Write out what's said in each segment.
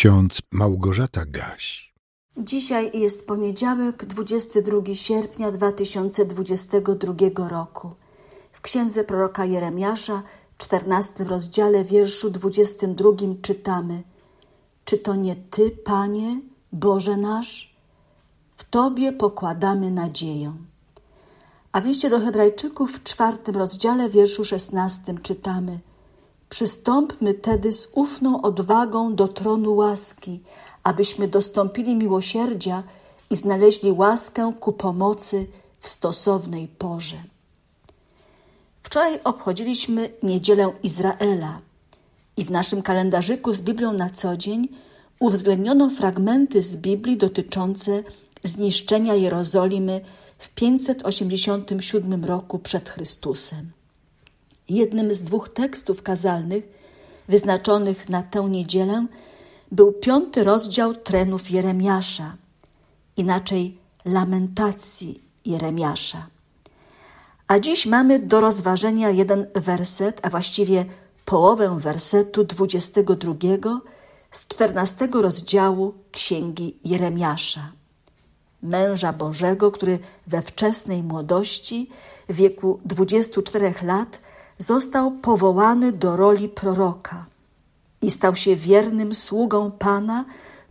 ksiądz Małgorzata Gaś. Dzisiaj jest poniedziałek, 22 sierpnia 2022 roku. W księdze proroka Jeremiasza, 14 rozdziale, wierszu 22 czytamy: Czy to nie Ty, Panie, Boże nasz? W Tobie pokładamy nadzieję. A w liście do Hebrajczyków w czwartym rozdziale, wierszu 16 czytamy: Przystąpmy tedy z ufną odwagą do tronu łaski, abyśmy dostąpili miłosierdzia i znaleźli łaskę ku pomocy w stosownej porze. Wczoraj obchodziliśmy Niedzielę Izraela i w naszym kalendarzyku z Biblią na co dzień uwzględniono fragmenty z Biblii dotyczące zniszczenia Jerozolimy w 587 roku przed Chrystusem. Jednym z dwóch tekstów kazalnych wyznaczonych na tę niedzielę był piąty rozdział trenów Jeremiasza, inaczej lamentacji Jeremiasza. A dziś mamy do rozważenia jeden werset, a właściwie połowę wersetu 22 z 14 rozdziału Księgi Jeremiasza. Męża Bożego, który we wczesnej młodości, w wieku 24 lat, został powołany do roli proroka i stał się wiernym sługą Pana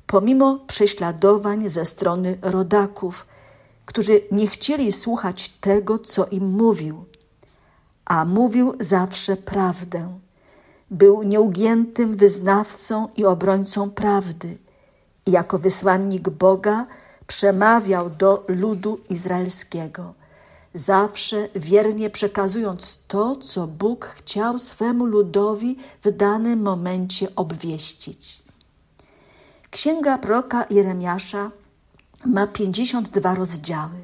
pomimo prześladowań ze strony rodaków, którzy nie chcieli słuchać tego, co im mówił, a mówił zawsze prawdę. Był nieugiętym wyznawcą i obrońcą prawdy i jako wysłannik Boga przemawiał do ludu izraelskiego zawsze wiernie przekazując to, co Bóg chciał swemu ludowi w danym momencie obwieścić. Księga proroka Jeremiasza ma 52 rozdziały,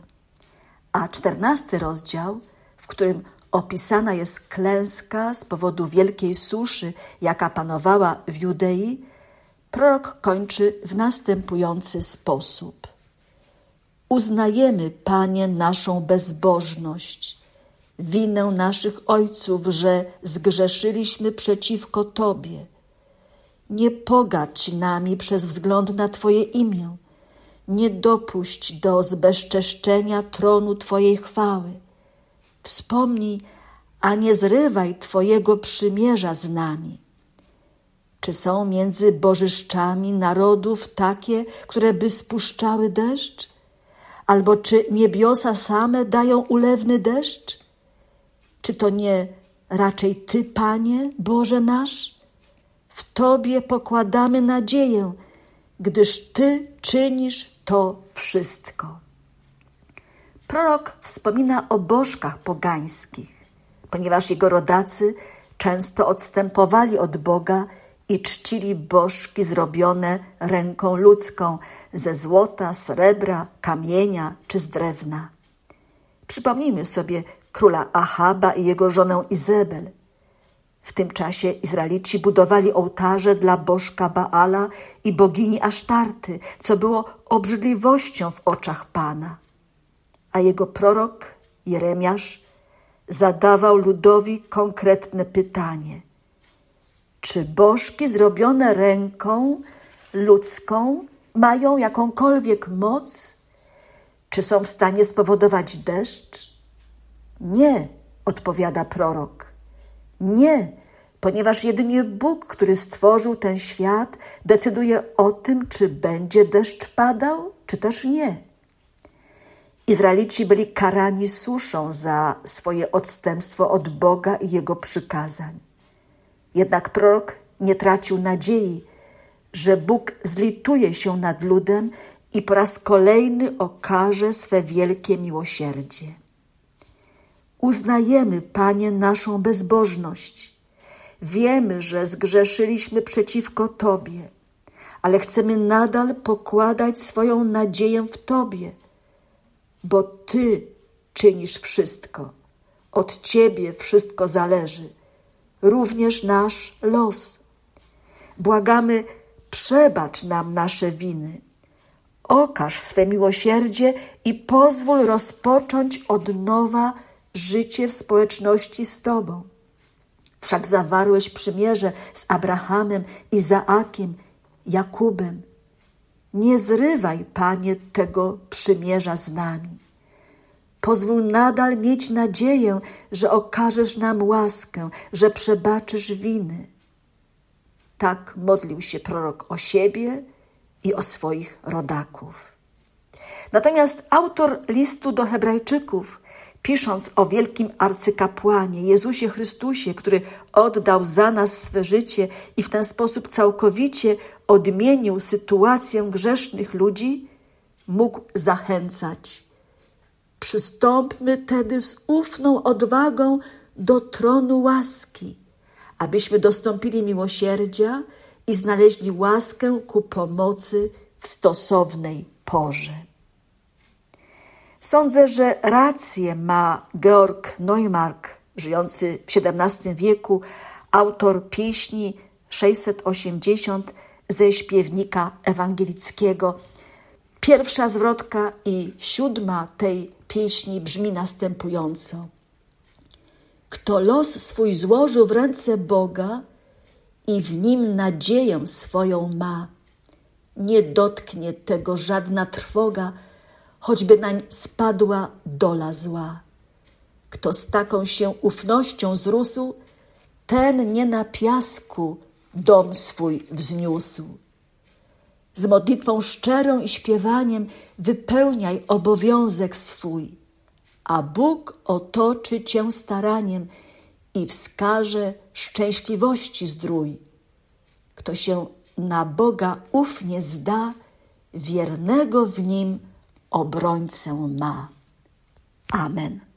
a 14 rozdział, w którym opisana jest klęska z powodu wielkiej suszy, jaka panowała w Judei, prorok kończy w następujący sposób – Uznajemy, Panie, naszą bezbożność, winę naszych ojców, że zgrzeszyliśmy przeciwko Tobie. Nie pogadź nami przez wzgląd na Twoje imię. Nie dopuść do zbezczeszczenia tronu Twojej chwały. Wspomnij, a nie zrywaj Twojego przymierza z nami. Czy są między bożyszczami narodów takie, które by spuszczały deszcz? Albo czy niebiosa same dają ulewny deszcz? Czy to nie raczej Ty, Panie, Boże nasz? W Tobie pokładamy nadzieję, gdyż Ty czynisz to wszystko. Prorok wspomina o bożkach pogańskich, ponieważ jego rodacy często odstępowali od Boga i czcili bożki zrobione ręką ludzką ze złota, srebra, kamienia czy z drewna. Przypomnijmy sobie króla Ahaba i jego żonę Izebel. W tym czasie Izraelici budowali ołtarze dla bożka Baala i bogini Asztarty, co było obrzydliwością w oczach Pana. A jego prorok, Jeremiasz, zadawał ludowi konkretne pytanie – czy bożki zrobione ręką ludzką mają jakąkolwiek moc? Czy są w stanie spowodować deszcz? Nie, odpowiada prorok. Nie, ponieważ jedynie Bóg, który stworzył ten świat, decyduje o tym, czy będzie deszcz padał, czy też nie. Izraelici byli karani suszą za swoje odstępstwo od Boga i Jego przykazań. Jednak prorok nie tracił nadziei, że Bóg zlituje się nad ludem i po raz kolejny okaże swe wielkie miłosierdzie. Uznajemy, Panie, naszą bezbożność. Wiemy, że zgrzeszyliśmy przeciwko Tobie, ale chcemy nadal pokładać swoją nadzieję w Tobie, bo Ty czynisz wszystko. Od Ciebie wszystko zależy również nasz los. Błagamy, przebacz nam nasze winy. Okaż swe miłosierdzie i pozwól rozpocząć od nowa życie w społeczności z Tobą. Wszak zawarłeś przymierze z Abrahamem, Izaakiem Jakubem. Nie zrywaj, Panie, tego przymierza z nami. Pozwól nadal mieć nadzieję, że okażesz nam łaskę, że przebaczysz winy. Tak modlił się prorok o siebie i o swoich rodaków. Natomiast autor listu do Hebrajczyków, pisząc o wielkim arcykapłanie Jezusie Chrystusie, który oddał za nas swe życie i w ten sposób całkowicie odmienił sytuację grzesznych ludzi, mógł zachęcać. Przystąpmy tedy z ufną odwagą do tronu łaski, abyśmy dostąpili miłosierdzia i znaleźli łaskę ku pomocy w stosownej porze. Sądzę, że rację ma Georg Neumark, żyjący w XVII wieku, autor pieśni 680 ze śpiewnika ewangelickiego. Pierwsza zwrotka i siódma tej pieśni brzmi następująco. Kto los swój złożył w ręce Boga i w nim nadzieję swoją ma, nie dotknie tego żadna trwoga, choćby nań spadła dola zła. Kto z taką się ufnością zrósł, ten nie na piasku dom swój wzniósł. Z modlitwą szczerą i śpiewaniem wypełniaj obowiązek swój, a Bóg otoczy cię staraniem i wskaże szczęśliwości zdrój. Kto się na Boga ufnie zda, wiernego w nim obrońcę ma. Amen.